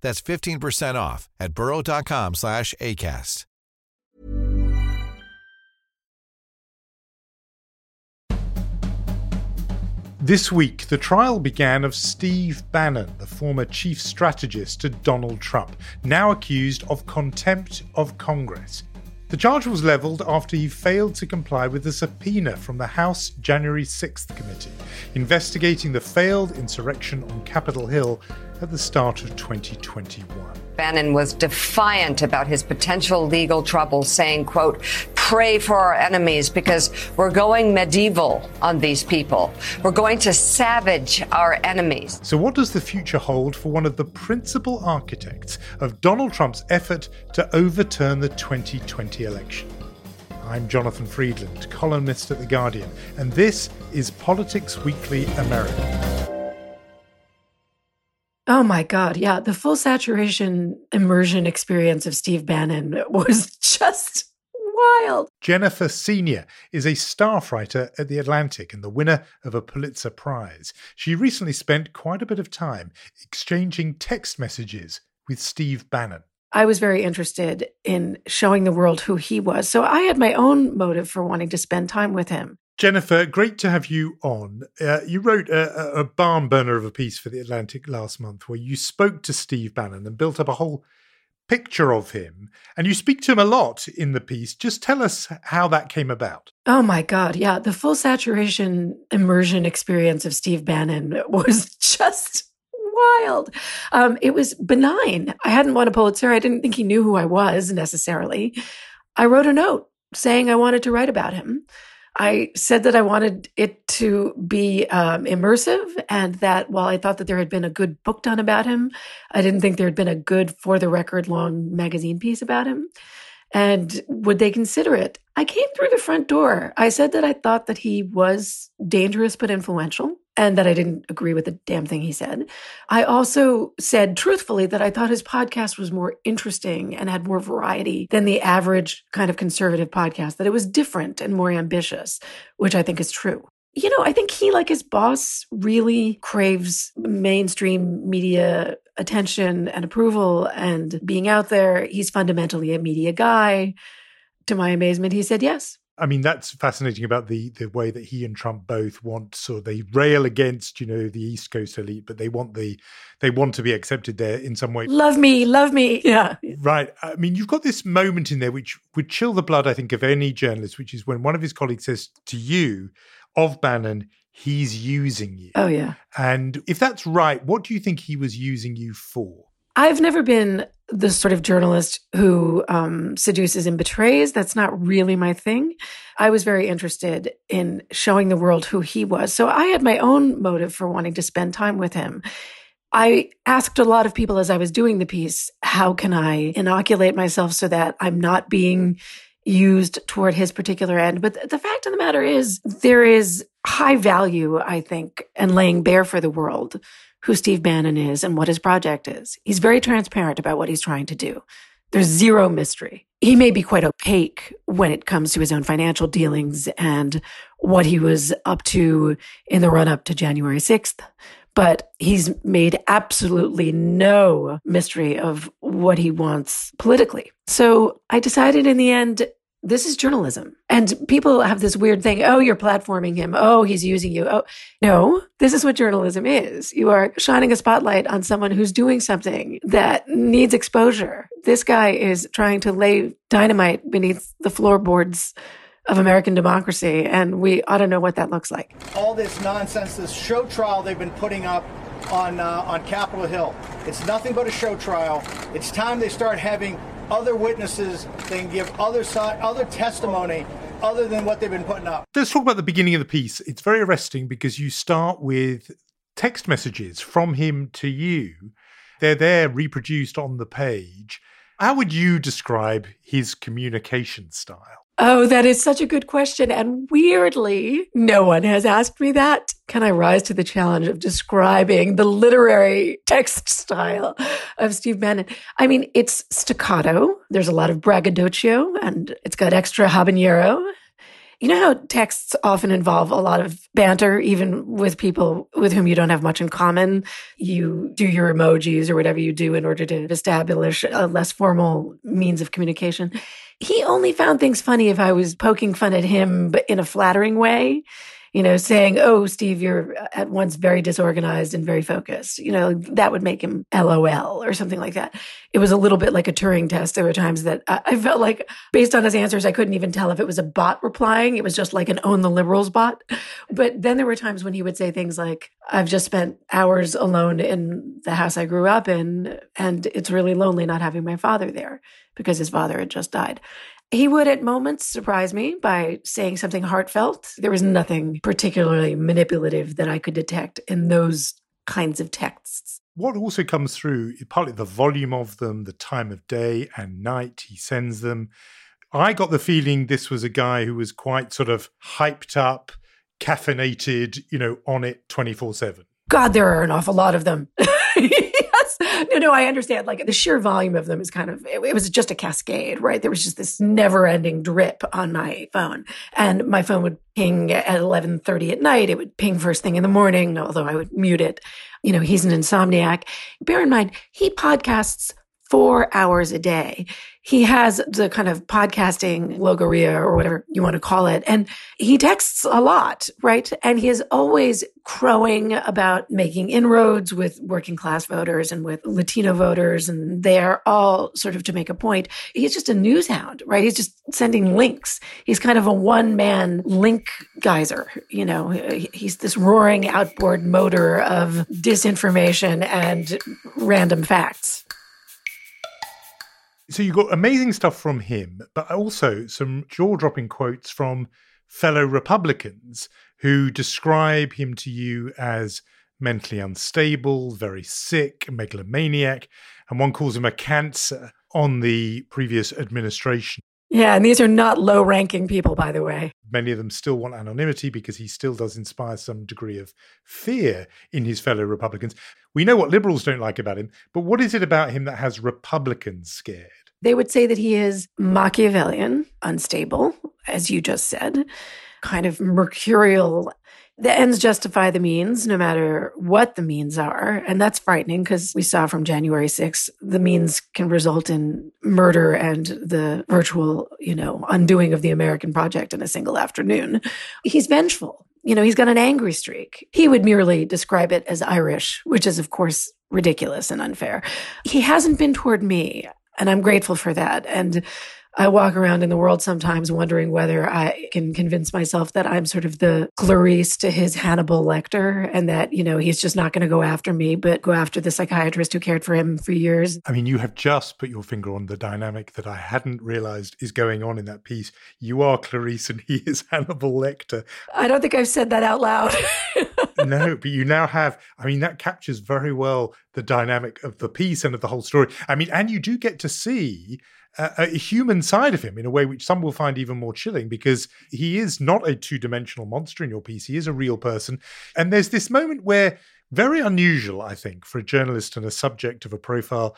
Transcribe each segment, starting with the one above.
That's 15% off at burrow.com slash ACAST. This week, the trial began of Steve Bannon, the former chief strategist to Donald Trump, now accused of contempt of Congress. The charge was levelled after he failed to comply with a subpoena from the House January 6th committee, investigating the failed insurrection on Capitol Hill at the start of 2021. Bannon was defiant about his potential legal trouble, saying, quote, pray for our enemies because we're going medieval on these people. We're going to savage our enemies. So, what does the future hold for one of the principal architects of Donald Trump's effort to overturn the 2020 election? I'm Jonathan Freedland, columnist at The Guardian, and this is Politics Weekly America. Oh my God. Yeah. The full saturation immersion experience of Steve Bannon was just wild. Jennifer Senior is a staff writer at The Atlantic and the winner of a Pulitzer Prize. She recently spent quite a bit of time exchanging text messages with Steve Bannon. I was very interested in showing the world who he was. So I had my own motive for wanting to spend time with him. Jennifer, great to have you on. Uh, you wrote a, a, barn burner of a piece for The Atlantic last month where you spoke to Steve Bannon and built up a whole picture of him. And you speak to him a lot in the piece. Just tell us how that came about. Oh my God. Yeah. The full saturation immersion experience of Steve Bannon was just wild. Um, it was benign. I hadn't won a Pulitzer. I didn't think he knew who I was necessarily. I wrote a note saying I wanted to write about him. I said that I wanted it to be um, immersive and that while I thought that there had been a good book done about him, I didn't think there had been a good for the record long magazine piece about him. And would they consider it? I came through the front door. I said that I thought that he was dangerous but influential and that I didn't agree with the damn thing he said. I also said truthfully that I thought his podcast was more interesting and had more variety than the average kind of conservative podcast, that it was different and more ambitious, which I think is true. You know, I think he, like his boss, really craves mainstream media attention and approval and being out there. He's fundamentally a media guy. To my amazement, he said yes. I mean, that's fascinating about the the way that he and Trump both want. So they rail against, you know, the East Coast elite, but they want the they want to be accepted there in some way. Love me, love me, yeah. Right. I mean, you've got this moment in there which would chill the blood, I think, of any journalist, which is when one of his colleagues says to you of Bannon, he's using you. Oh yeah. And if that's right, what do you think he was using you for? I've never been the sort of journalist who um, seduces and betrays. That's not really my thing. I was very interested in showing the world who he was. So I had my own motive for wanting to spend time with him. I asked a lot of people as I was doing the piece, how can I inoculate myself so that I'm not being used toward his particular end? But the fact of the matter is, there is high value, I think, and laying bare for the world who Steve Bannon is and what his project is. He's very transparent about what he's trying to do. There's zero mystery. He may be quite opaque when it comes to his own financial dealings and what he was up to in the run up to January 6th. But he's made absolutely no mystery of what he wants politically. So I decided in the end This is journalism. And people have this weird thing oh, you're platforming him. Oh, he's using you. Oh, no, this is what journalism is. You are shining a spotlight on someone who's doing something that needs exposure. This guy is trying to lay dynamite beneath the floorboards of American democracy, and we ought to know what that looks like. All this nonsense, this show trial they've been putting up on uh, on Capitol Hill. It's nothing but a show trial. It's time they start having other witnesses. They can give other side, other testimony other than what they've been putting up. Let's talk about the beginning of the piece. It's very arresting because you start with text messages from him to you. They're there reproduced on the page. How would you describe his communication style? Oh, that is such a good question. And weirdly, no one has asked me that. Can I rise to the challenge of describing the literary text style of Steve Bannon? I mean, it's staccato. There's a lot of braggadocio and it's got extra habanero. You know how texts often involve a lot of banter, even with people with whom you don't have much in common? You do your emojis or whatever you do in order to establish a less formal means of communication. He only found things funny if I was poking fun at him, but in a flattering way you know, saying, Oh, Steve, you're uh, at once very disorganized and very focused. You know, that would make him LOL or something like that. It was a little bit like a Turing test. There were times that I felt like, based on his answers, I couldn't even tell if it was a bot replying. It was just like an own the liberals bot. But then there were times when he would say things like, I've just spent hours alone in the house I grew up in, and it's really lonely not having my father there because his father had just died. He would at moments surprise me by saying something heartfelt. There was nothing particularly manipulative that I could detect in those kinds of texts. What also comes through, partly the volume of them, the time of day and night he sends them. I got the feeling this was a guy who was quite sort of hyped up, caffeinated, you know, on it 24 7. God, there are an awful lot of them. no, no, I understand. Like the sheer volume of them is kind of, it, it was just a cascade, right? There was just this never ending drip on my phone. And my phone would ping at 1130 at night. It would ping first thing in the morning, although I would mute it. You know, he's an insomniac. Bear in mind, he podcasts four hours a day he has the kind of podcasting logorrhea or whatever you want to call it. And he texts a lot, right? And he is always crowing about making inroads with working class voters and with Latino voters. And they are all sort of to make a point. He's just a news hound, right? He's just sending links. He's kind of a one man link geyser. You know, he's this roaring outboard motor of disinformation and random facts. So you got amazing stuff from him, but also some jaw dropping quotes from fellow Republicans who describe him to you as mentally unstable, very sick, megalomaniac, and one calls him a cancer on the previous administration. Yeah, and these are not low ranking people, by the way. Many of them still want anonymity because he still does inspire some degree of fear in his fellow Republicans. We know what liberals don't like about him, but what is it about him that has Republicans scared? They would say that he is Machiavellian, unstable, as you just said, kind of mercurial. The ends justify the means, no matter what the means are. And that's frightening because we saw from January 6th, the means can result in murder and the virtual, you know, undoing of the American project in a single afternoon. He's vengeful. You know, he's got an angry streak. He would merely describe it as Irish, which is, of course, ridiculous and unfair. He hasn't been toward me. And I'm grateful for that. And I walk around in the world sometimes wondering whether I can convince myself that I'm sort of the Clarice to his Hannibal Lecter and that, you know, he's just not going to go after me, but go after the psychiatrist who cared for him for years. I mean, you have just put your finger on the dynamic that I hadn't realized is going on in that piece. You are Clarice and he is Hannibal Lecter. I don't think I've said that out loud. no, but you now have, I mean, that captures very well the dynamic of the piece and of the whole story. I mean, and you do get to see a, human side of him in a way which some will find even more chilling because he is not a two dimensional monster in your piece. He is a real person. And there's this moment where, very unusual, I think, for a journalist and a subject of a profile,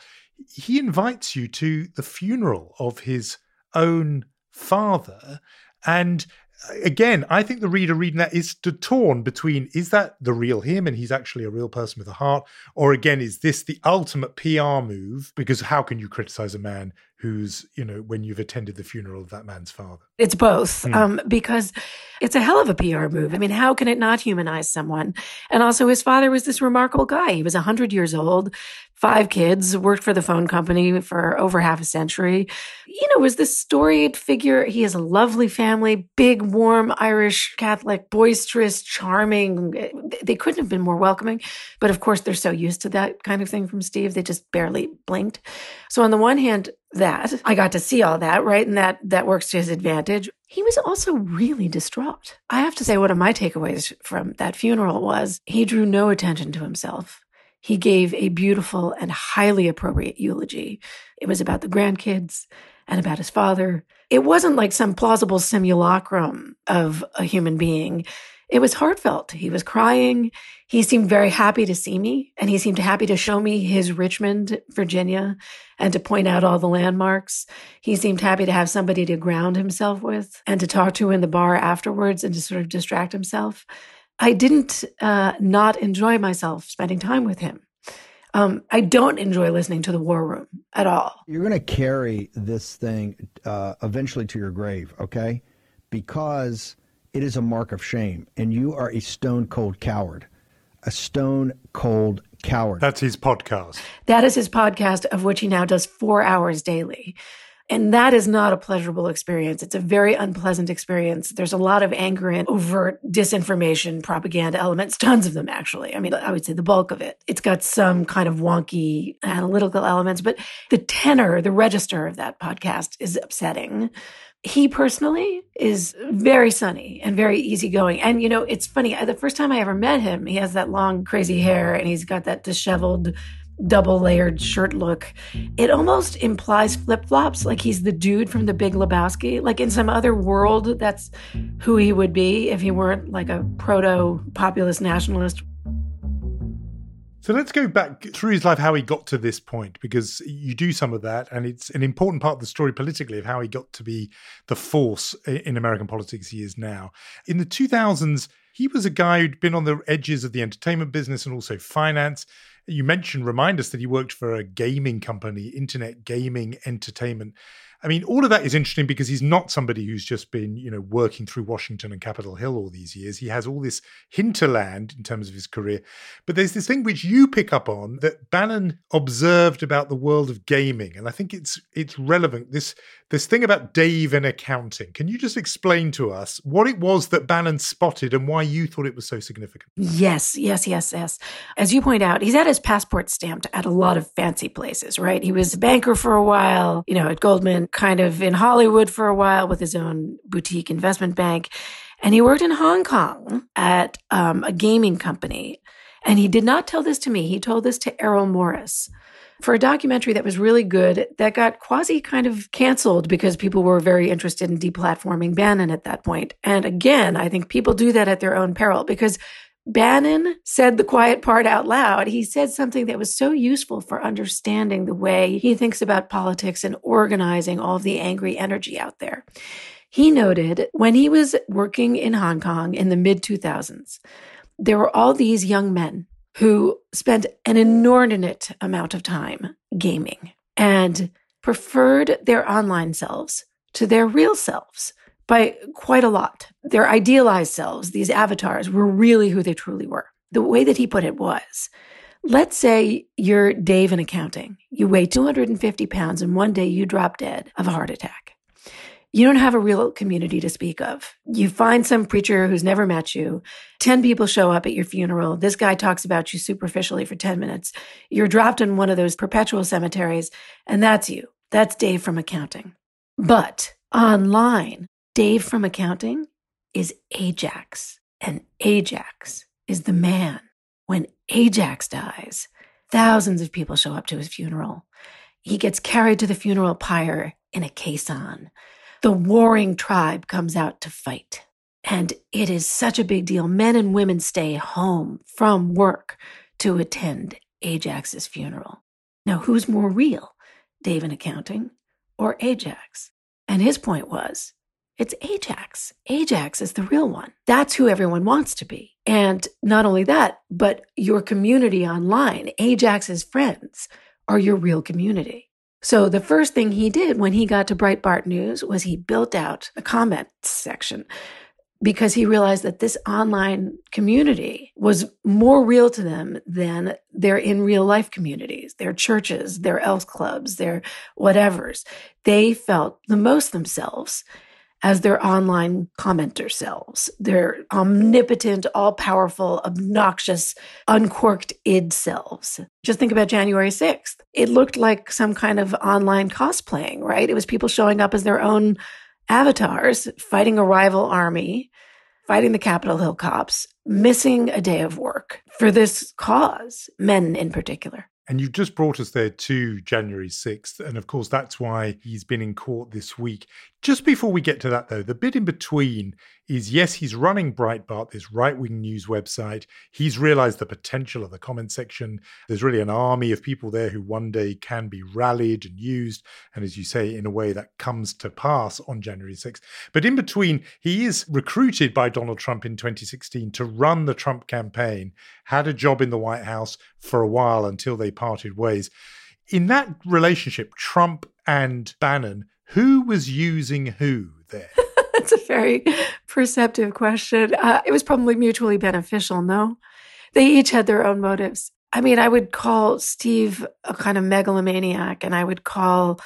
he invites you to the funeral of his own father. And uh, again, I think the reader reading that is torn between is that the real him and he's actually a real person with a heart, or again, is this the ultimate PR move? Because how can you criticize a man who's, you know, when you've attended the funeral of that man's father? It's both, mm. um, because it's a hell of a PR move. I mean, how can it not humanize someone? And also, his father was this remarkable guy. He was 100 years old, five kids, worked for the phone company for over half a century. You know, was this storied figure. He has a lovely family, big, warm, Irish Catholic, boisterous, charming. Eh, they couldn't have been more welcoming. But of course, they're so used to that kind of thing from Steve, they just barely blinked. So on the one hand, that I got to see all that, right? And that that works to his advantage. He was also really distraught. I have to say one of my takeaways from that funeral was he drew no attention to himself he gave a beautiful and highly appropriate eulogy. It was about the grandkids and about his father. It wasn't like some plausible simulacrum of a human being. It was heartfelt. He was crying. He seemed very happy to see me, and he seemed happy to show me his Richmond, Virginia, and to point out all the landmarks. He seemed happy to have somebody to ground himself with and to talk to in the bar afterwards and to sort of distract himself. I didn't uh, not enjoy myself spending time with him. Um, I don't enjoy listening to the War Room at all. You're going to carry this thing uh, eventually to your grave, okay? Because it is a mark of shame, and you are a stone cold coward. A stone cold coward. That's his podcast. That is his podcast, of which he now does four hours daily. And that is not a pleasurable experience. It's a very unpleasant experience. There's a lot of anger and overt disinformation, propaganda elements, tons of them actually. I mean, I would say the bulk of it. It's got some kind of wonky analytical elements, but the tenor, the register of that podcast is upsetting. He personally is very sunny and very easygoing. And, you know, it's funny. The first time I ever met him, he has that long, crazy hair and he's got that disheveled, double layered shirt look, it almost implies flip flops, like he's the dude from the Big Lebowski. Like in some other world, that's who he would be if he weren't like a proto populist nationalist. So let's go back through his life, how he got to this point, because you do some of that, and it's an important part of the story politically of how he got to be the force in American politics he is now. In the 2000s, he was a guy who'd been on the edges of the entertainment business and also finance you mentioned, remind us that he worked for a gaming company, internet gaming entertainment. I mean, all of that is interesting because he's not somebody who's just been, you know, working through Washington and Capitol Hill all these years. He has all this hinterland in terms of his career. But there's this thing which you pick up on that Bannon observed about the world of gaming, and I think it's it's relevant. This this thing about Dave and accounting. Can you just explain to us what it was that Bannon spotted and why you thought it was so significant? Yes, yes, yes, yes. As you point out, he's had his passport stamped at a lot of fancy places, right? He was a banker for a while, you know, at Goldman, kind of in Hollywood for a while with his own boutique investment bank. And he worked in Hong Kong at um, a gaming company. And he did not tell this to me. He told this to Errol Morris for a documentary that was really good that got quasi kind of canceled because people were very interested in deplatforming Bannon at that point. And again, I think people do that at their own peril because Bannon said the quiet part out loud. He said something that was so useful for understanding the way he thinks about politics and organizing all of the angry energy out there. He noted when he was working in Hong Kong in the mid 2000s, there were all these young men who spent an inordinate amount of time gaming and preferred their online selves to their real selves by quite a lot. Their idealized selves, these avatars, were really who they truly were. The way that he put it was let's say you're Dave in accounting. You weigh 250 pounds and one day you drop dead of a heart attack you don't have a real community to speak of. You find some preacher who's never met you. 10 people show up at your funeral. This guy talks about you superficially for 10 minutes. You're dropped in one of those perpetual cemeteries, and that's you. That's Dave from accounting. But online, Dave from accounting is Ajax, and Ajax is the man. When Ajax dies, thousands of people show up to his funeral. He gets carried to the funeral pyre in a caisson the warring tribe comes out to fight. And it is such a big deal. Men and women stay home from work to attend Ajax's funeral. Now, who's more real, Dave in accounting or Ajax? And his point was it's Ajax. Ajax is the real one. That's who everyone wants to be. And not only that, but your community online, Ajax's friends, are your real community. So the first thing he did when he got to Breitbart News was he built out the comment section because he realized that this online community was more real to them than their in real life communities, their churches, their Elks clubs, their whatevers. They felt the most themselves as their online commenter selves, their omnipotent, all powerful, obnoxious, uncorked id selves. Just think about January 6th. It looked like some kind of online cosplaying, right? It was people showing up as their own avatars, fighting a rival army, fighting the Capitol Hill cops, missing a day of work for this cause, men in particular. And you've just brought us there to January 6th. And of course, that's why he's been in court this week. Just before we get to that, though, the bit in between is yes, he's running Breitbart, this right wing news website. He's realized the potential of the comment section. There's really an army of people there who one day can be rallied and used. And as you say, in a way that comes to pass on January 6th. But in between, he is recruited by Donald Trump in 2016 to run the Trump campaign, had a job in the White House for a while until they parted ways. In that relationship, Trump and Bannon, who was using who there? That's a very perceptive question. Uh, it was probably mutually beneficial, no? They each had their own motives. I mean, I would call Steve a kind of megalomaniac, and I would call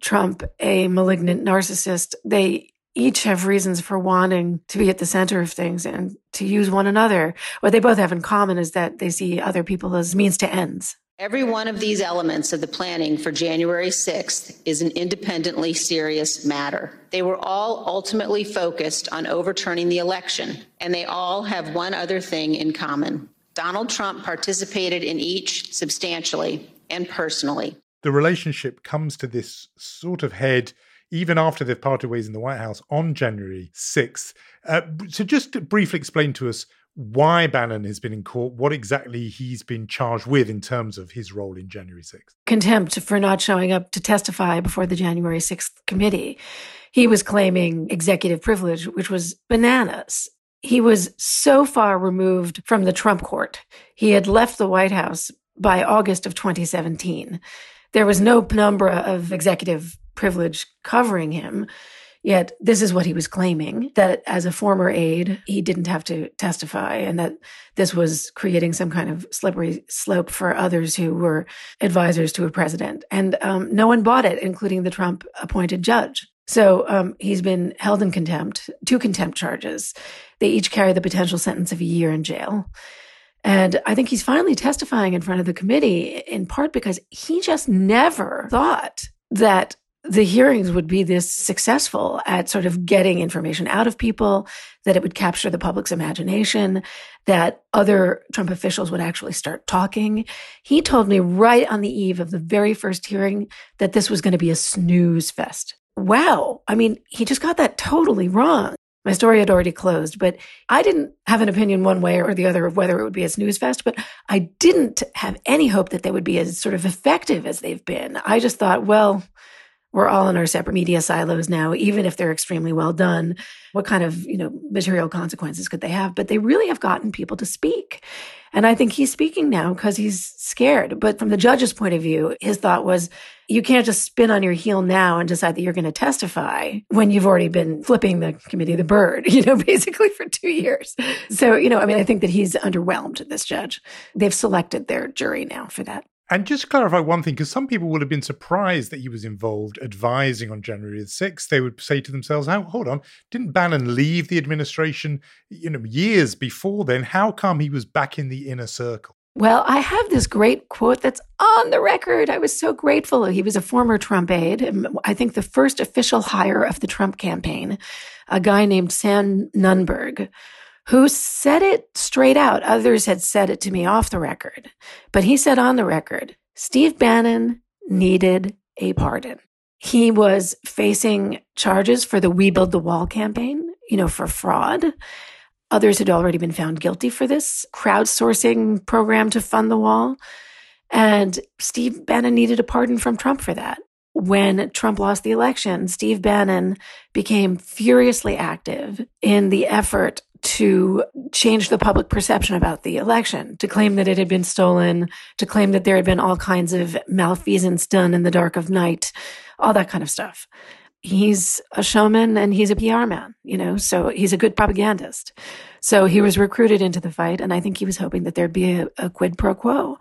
Trump a malignant narcissist. They each have reasons for wanting to be at the center of things and to use one another. What they both have in common is that they see other people as means to ends. Every one of these elements of the planning for January 6th is an independently serious matter. They were all ultimately focused on overturning the election, and they all have one other thing in common. Donald Trump participated in each substantially and personally. The relationship comes to this sort of head even after they've parted ways in the White House on January 6th. Uh, so, just briefly explain to us why Bannon has been in court, what exactly he's been charged with in terms of his role in January 6th. Contempt for not showing up to testify before the January 6th committee. He was claiming executive privilege, which was bananas. He was so far removed from the Trump court. He had left the White House by August of 2017. There was no penumbra of executive privilege covering him. Yet this is what he was claiming that as a former aide, he didn't have to testify and that this was creating some kind of slippery slope for others who were advisors to a president. And um, no one bought it, including the Trump appointed judge. So um, he's been held in contempt, two contempt charges. They each carry the potential sentence of a year in jail. And I think he's finally testifying in front of the committee in part because he just never thought that the hearings would be this successful at sort of getting information out of people, that it would capture the public's imagination, that other Trump officials would actually start talking. He told me right on the eve of the very first hearing that this was going to be a snooze fest. Wow. I mean, he just got that totally wrong. My story had already closed, but I didn't have an opinion one way or the other of whether it would be a snooze fest, but I didn't have any hope that they would be as sort of effective as they've been. I just thought, well, we're all in our separate media silos now, even if they're extremely well done. What kind of, you know, material consequences could they have? But they really have gotten people to speak. And I think he's speaking now because he's scared. But from the judge's point of view, his thought was, you can't just spin on your heel now and decide that you're going to testify when you've already been flipping the committee the bird, you know, basically for two years. So, you know, I mean, I think that he's underwhelmed, this judge. They've selected their jury now for that. And just clarify one thing, because some people would have been surprised that he was involved advising on January the 6th. They would say to themselves, oh, hold on, didn't Bannon leave the administration, you know, years before then? How come he was back in the inner circle? Well, I have this great quote that's on the record. I was so grateful. He was a former Trump aide. Um, I think the first official hire of the Trump campaign, a guy named Sam Nunberg, who said it straight out. Others had said it to me off the record, but he said on the record, Steve Bannon needed a pardon. He was facing charges for the We Build the Wall campaign, you know, for fraud. Others had already been found guilty for this crowdsourcing program to fund the wall. And Steve Bannon needed a pardon from Trump for that. When Trump lost the election, Steve Bannon became furiously active in the effort to change the public perception about the election, to claim that it had been stolen, to claim that there had been all kinds of malfeasance done in the dark of night, all that kind of stuff. He's a showman and he's a PR man, you know, so he's a good propagandist. So he was recruited into the fight, and I think he was hoping that there'd be a, a quid pro quo.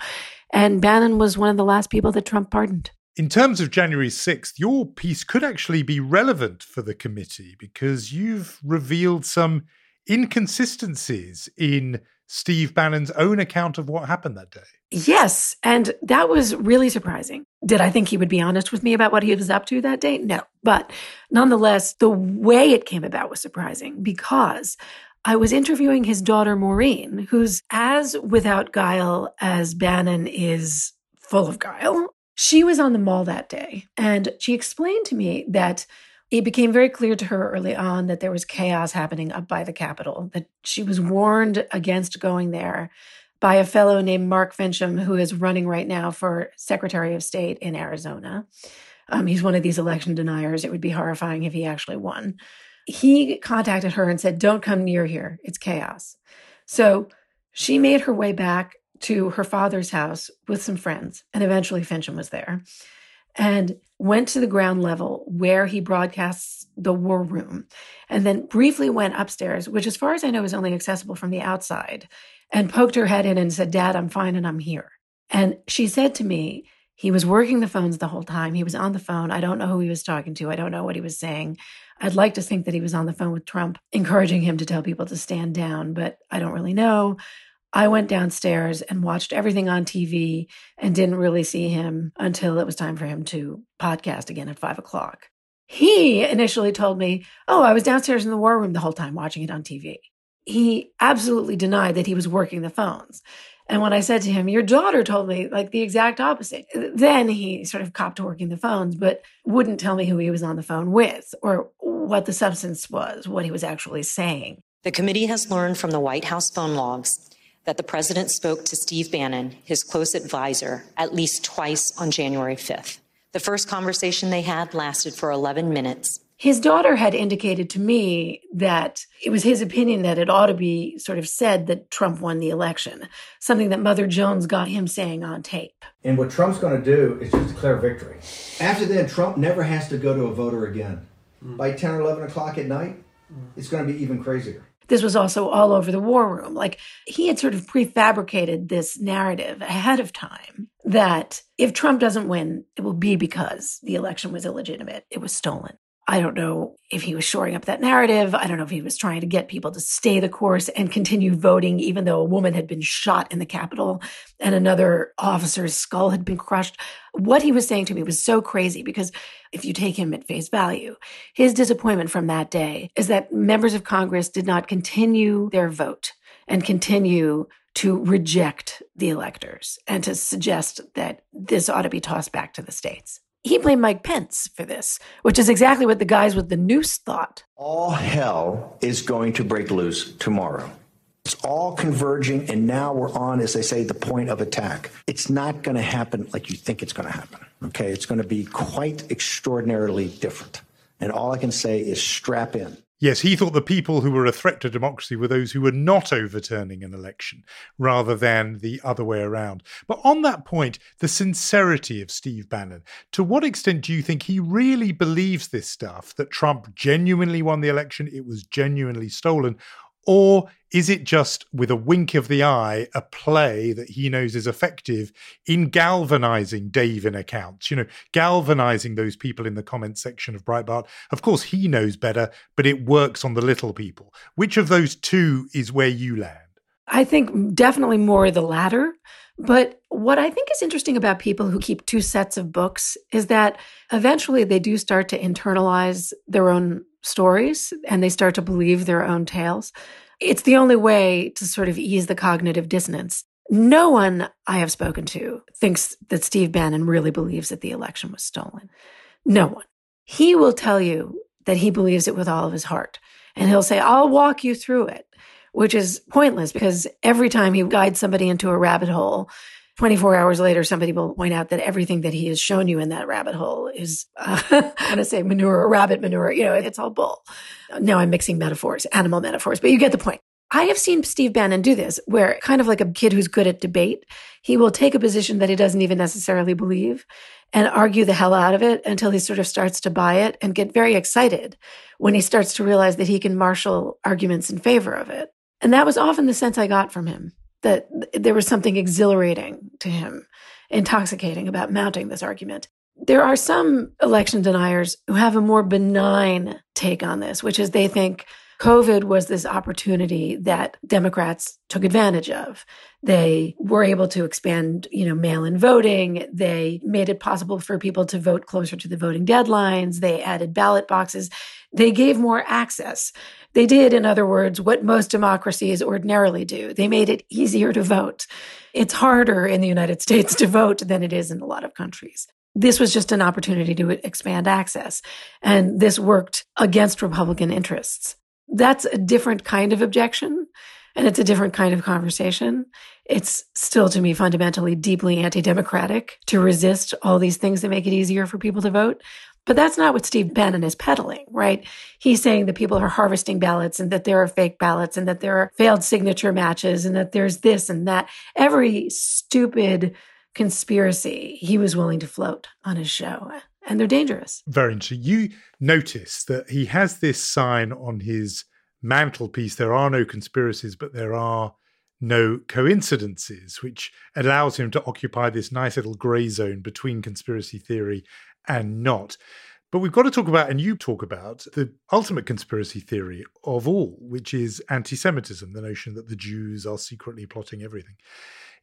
And Bannon was one of the last people that Trump pardoned. In terms of January 6th, your piece could actually be relevant for the committee because you've revealed some inconsistencies in Steve Bannon's own account of what happened that day. Yes. And that was really surprising. Did I think he would be honest with me about what he was up to that day? No. But nonetheless, the way it came about was surprising because I was interviewing his daughter, Maureen, who's as without guile as Bannon is full of guile. She was on the mall that day and she explained to me that it became very clear to her early on that there was chaos happening up by the Capitol, that she was warned against going there by a fellow named Mark Finchem, who is running right now for Secretary of State in Arizona. Um, he's one of these election deniers. It would be horrifying if he actually won. He contacted her and said, Don't come near here. It's chaos. So she made her way back to her father's house with some friends, and eventually Finchem was there and went to the ground level where he broadcasts the war room and then briefly went upstairs, which, as far as I know, is only accessible from the outside, and poked her head in and said, Dad, I'm fine and I'm here. And she said to me, he was working the phones the whole time. He was on the phone. I don't know who he was talking to. I don't know what he was saying. I'd like to think that he was on the phone with Trump, encouraging him to tell people to stand down, but I don't really know. I went downstairs and watched everything on TV and didn't really see him until it was time for him to podcast again at five o'clock. He initially told me, Oh, I was downstairs in the war room the whole time watching it on TV. He absolutely denied that he was working the phones. And when I said to him, Your daughter told me like the exact opposite, then he sort of copped to working the phones, but wouldn't tell me who he was on the phone with or what the substance was, what he was actually saying. The committee has learned from the White House phone logs that the president spoke to Steve Bannon, his close advisor, at least twice on January 5th. The first conversation they had lasted for 11 minutes. His daughter had indicated to me that it was his opinion that it ought to be sort of said that Trump won the election, something that Mother Jones got him saying on tape. And what Trump's going to do is just declare victory. After then, Trump never has to go to a voter again. Mm. By 10 or 11 o'clock at night, it's going to be even crazier. This was also all over the war room. Like he had sort of prefabricated this narrative ahead of time that if Trump doesn't win, it will be because the election was illegitimate, it was stolen. I don't know if he was shoring up that narrative. I don't know if he was trying to get people to stay the course and continue voting, even though a woman had been shot in the Capitol and another officer's skull had been crushed. What he was saying to me was so crazy because if you take him at face value, his disappointment from that day is that members of Congress did not continue their vote and continue to reject the electors and to suggest that this ought to be tossed back to the states he blamed Mike Pence for this, which is exactly what the guys with the noose thought. All hell is going to break loose tomorrow. It's all converging, and now we're on, as they say, the point of attack. It's not going to happen like you think it's going to happen. Okay, it's going to be quite extraordinarily different. And all I can say is strap in. Yes, he thought the people who were a threat to democracy were those who were not overturning an election rather than the other way around. But on that point, the sincerity of Steve Bannon, to what extent do you think he really believes this stuff that Trump genuinely won the election, it was genuinely stolen, or is it just with a wink of the eye a play that he knows is effective in galvanizing Dave Davin accounts, you know, galvanizing those people in the comments section of Breitbart? Of course, he knows better, but it works on the little people. Which of those two is where you land? I think definitely more the latter. But what I think is interesting about people who keep two sets of books is that eventually they do start to internalize their own stories and they start to believe their own tales. It's the only way to sort of ease the cognitive dissonance. No one I have spoken to thinks that Steve Bannon really believes that the election was stolen. No one. He will tell you that he believes it with all of his heart. And he'll say, I'll walk you through it, which is pointless because every time he guides somebody into a rabbit hole, 24 hours later, somebody will point out that everything that he has shown you in that rabbit hole is, uh, I'm going to say manure or rabbit manure. You know, it's all bull. Now I'm mixing metaphors, animal metaphors, but you get the point. I have seen Steve Bannon do this, where kind of like a kid who's good at debate, he will take a position that he doesn't even necessarily believe and argue the hell out of it until he sort of starts to buy it and get very excited when he starts to realize that he can marshal arguments in favor of it. And that was often the sense I got from him that there was something exhilarating to him, intoxicating about mounting this argument. There are some election deniers who have a more benign take on this, which is they think COVID was this opportunity that Democrats took advantage of. They were able to expand, you know, mail-in voting. They made it possible for people to vote closer to the voting deadlines. They added ballot boxes. They gave more access. They did, in other words, what most democracies ordinarily do. They made it easier to vote. It's harder in the United States to vote than it is in a lot of countries this was just an opportunity to expand access. And this worked against Republican interests. That's a different kind of objection. And it's a different kind of conversation. It's still, to me, fundamentally deeply anti democratic to resist all these things that make it easier for people to vote. But that's not what Steve Bannon is peddling, right? He's saying that people are harvesting ballots and that there are fake ballots and that there are failed signature matches and that there's this and that. Every stupid conspiracy he was willing to float on his show. And they're dangerous. Very interesting. You notice that he has this sign on his mantelpiece there are no conspiracies, but there are no coincidences, which allows him to occupy this nice little grey zone between conspiracy theory and not. But we've got to talk about, and you talk about, the ultimate conspiracy theory of all, which is anti Semitism, the notion that the Jews are secretly plotting everything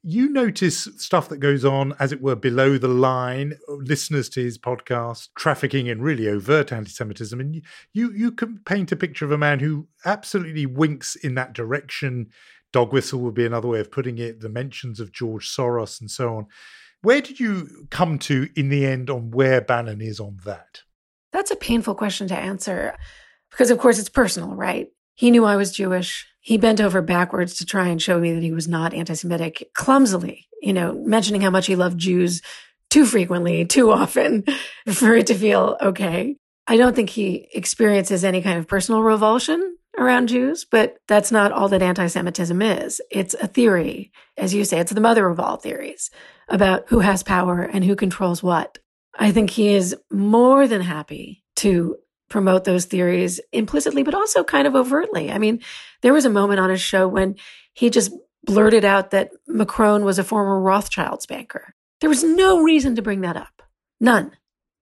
you notice stuff that goes on, as it were, below the line, listeners to his podcast, trafficking in really overt anti Semitism. And you, you, you can paint a picture of a man who absolutely winks in that direction. Dog whistle would be another way of putting it, the mentions of George Soros and so on. Where did you come to in the end on where Bannon is on that? That's a painful question to answer because, of course, it's personal, right? He knew I was Jewish. He bent over backwards to try and show me that he was not anti Semitic, clumsily, you know, mentioning how much he loved Jews too frequently, too often for it to feel okay. I don't think he experiences any kind of personal revulsion around Jews, but that's not all that anti Semitism is. It's a theory. As you say, it's the mother of all theories about who has power and who controls what. I think he is more than happy to promote those theories implicitly, but also kind of overtly. I mean, there was a moment on his show when he just blurted out that Macron was a former Rothschilds banker. There was no reason to bring that up. None.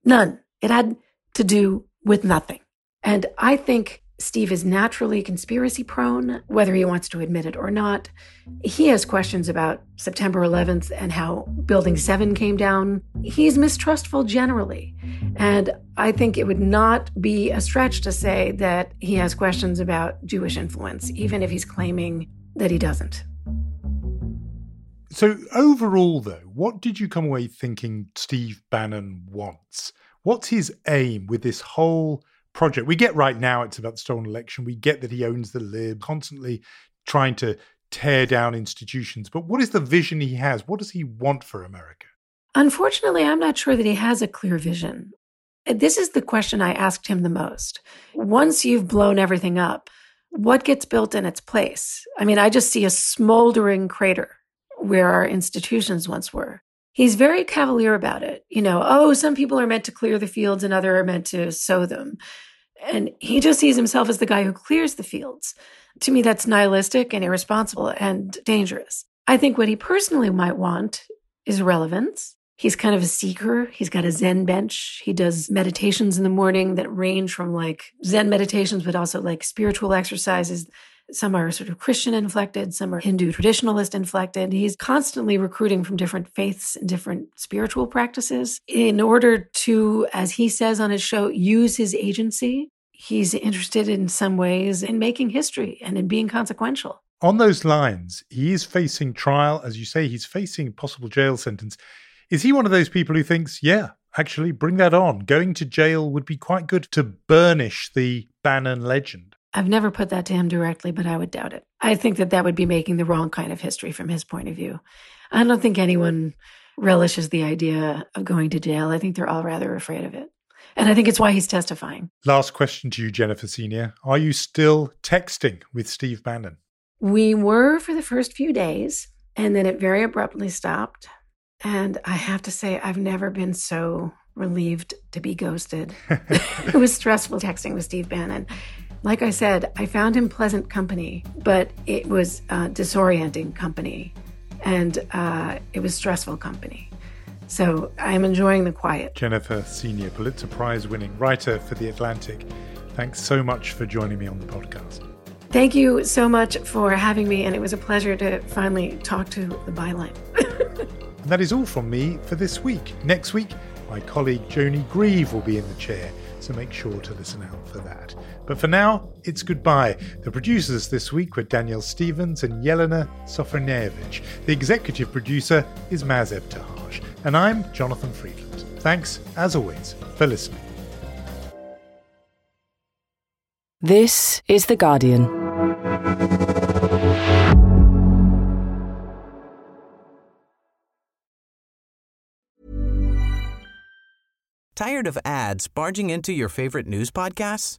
None. It had to do with nothing. And I think Steve is naturally conspiracy prone, whether he wants to admit it or not. He has questions about September 11th and how Building 7 came down. He's mistrustful generally. And I think it would not be a stretch to say that he has questions about Jewish influence, even if he's claiming that he doesn't. So, overall, though, what did you come away thinking Steve Bannon wants? What's his aim with this whole project. We get right now it's about the stolen election. We get that he owns the lib, constantly trying to tear down institutions. But what is the vision he has? What does he want for America? Unfortunately, I'm not sure that he has a clear vision. Uh, this is the question I asked him the most. Once you've blown everything up, what gets built in its place? I mean, I just see a smoldering crater where our institutions once were. He's very cavalier about it. You know, oh, some people are meant to clear the fields and other are meant to sow them. And he just sees himself as the guy who clears the fields. To me, that's nihilistic and irresponsible and dangerous. I think what he personally might want is relevance. He's kind of a seeker. He's got a Zen bench. He does meditations in the morning that range from like Zen meditations, but also like spiritual exercises. Some are sort of Christian inflected, some are Hindu traditionalist inflected. He's constantly recruiting from different faiths and different spiritual practices in order to, as he says on his show, use his agency. He's interested in some ways in making history and in being consequential. On those lines, he is facing trial. As you say, he's facing a possible jail sentence. Is he one of those people who thinks, yeah, actually, bring that on? Going to jail would be quite good to burnish the Bannon legend. I've never put that to him directly, but I would doubt it. I think that that would be making the wrong kind of history from his point of view. I don't think anyone relishes the idea of going to jail. I think they're all rather afraid of it. And I think it's why he's testifying. Last question to you, Jennifer Senior. Are you still texting with Steve Bannon? We were for the first few days, and then it very abruptly stopped. And I have to say, I've never been so relieved to be ghosted. it was stressful texting with Steve Bannon. Like I said, I found him pleasant company, but it was uh, disorienting company and uh, it was stressful company. So I'm enjoying the quiet. Jennifer Senior, Pulitzer Prize winning writer for The Atlantic. Thanks so much for joining me on the podcast. Thank you so much for having me, and it was a pleasure to finally talk to the byline. and that is all from me for this week. Next week, my colleague Joni Grieve will be in the chair, so make sure to listen out for that. But for now, it's goodbye. The producers this week were Daniel Stevens and Yelena Sofronievich. The executive producer is Maz Ebtehaj. And I'm Jonathan Freedland. Thanks, as always, for listening. This is The Guardian. Tired of ads barging into your favorite news podcasts?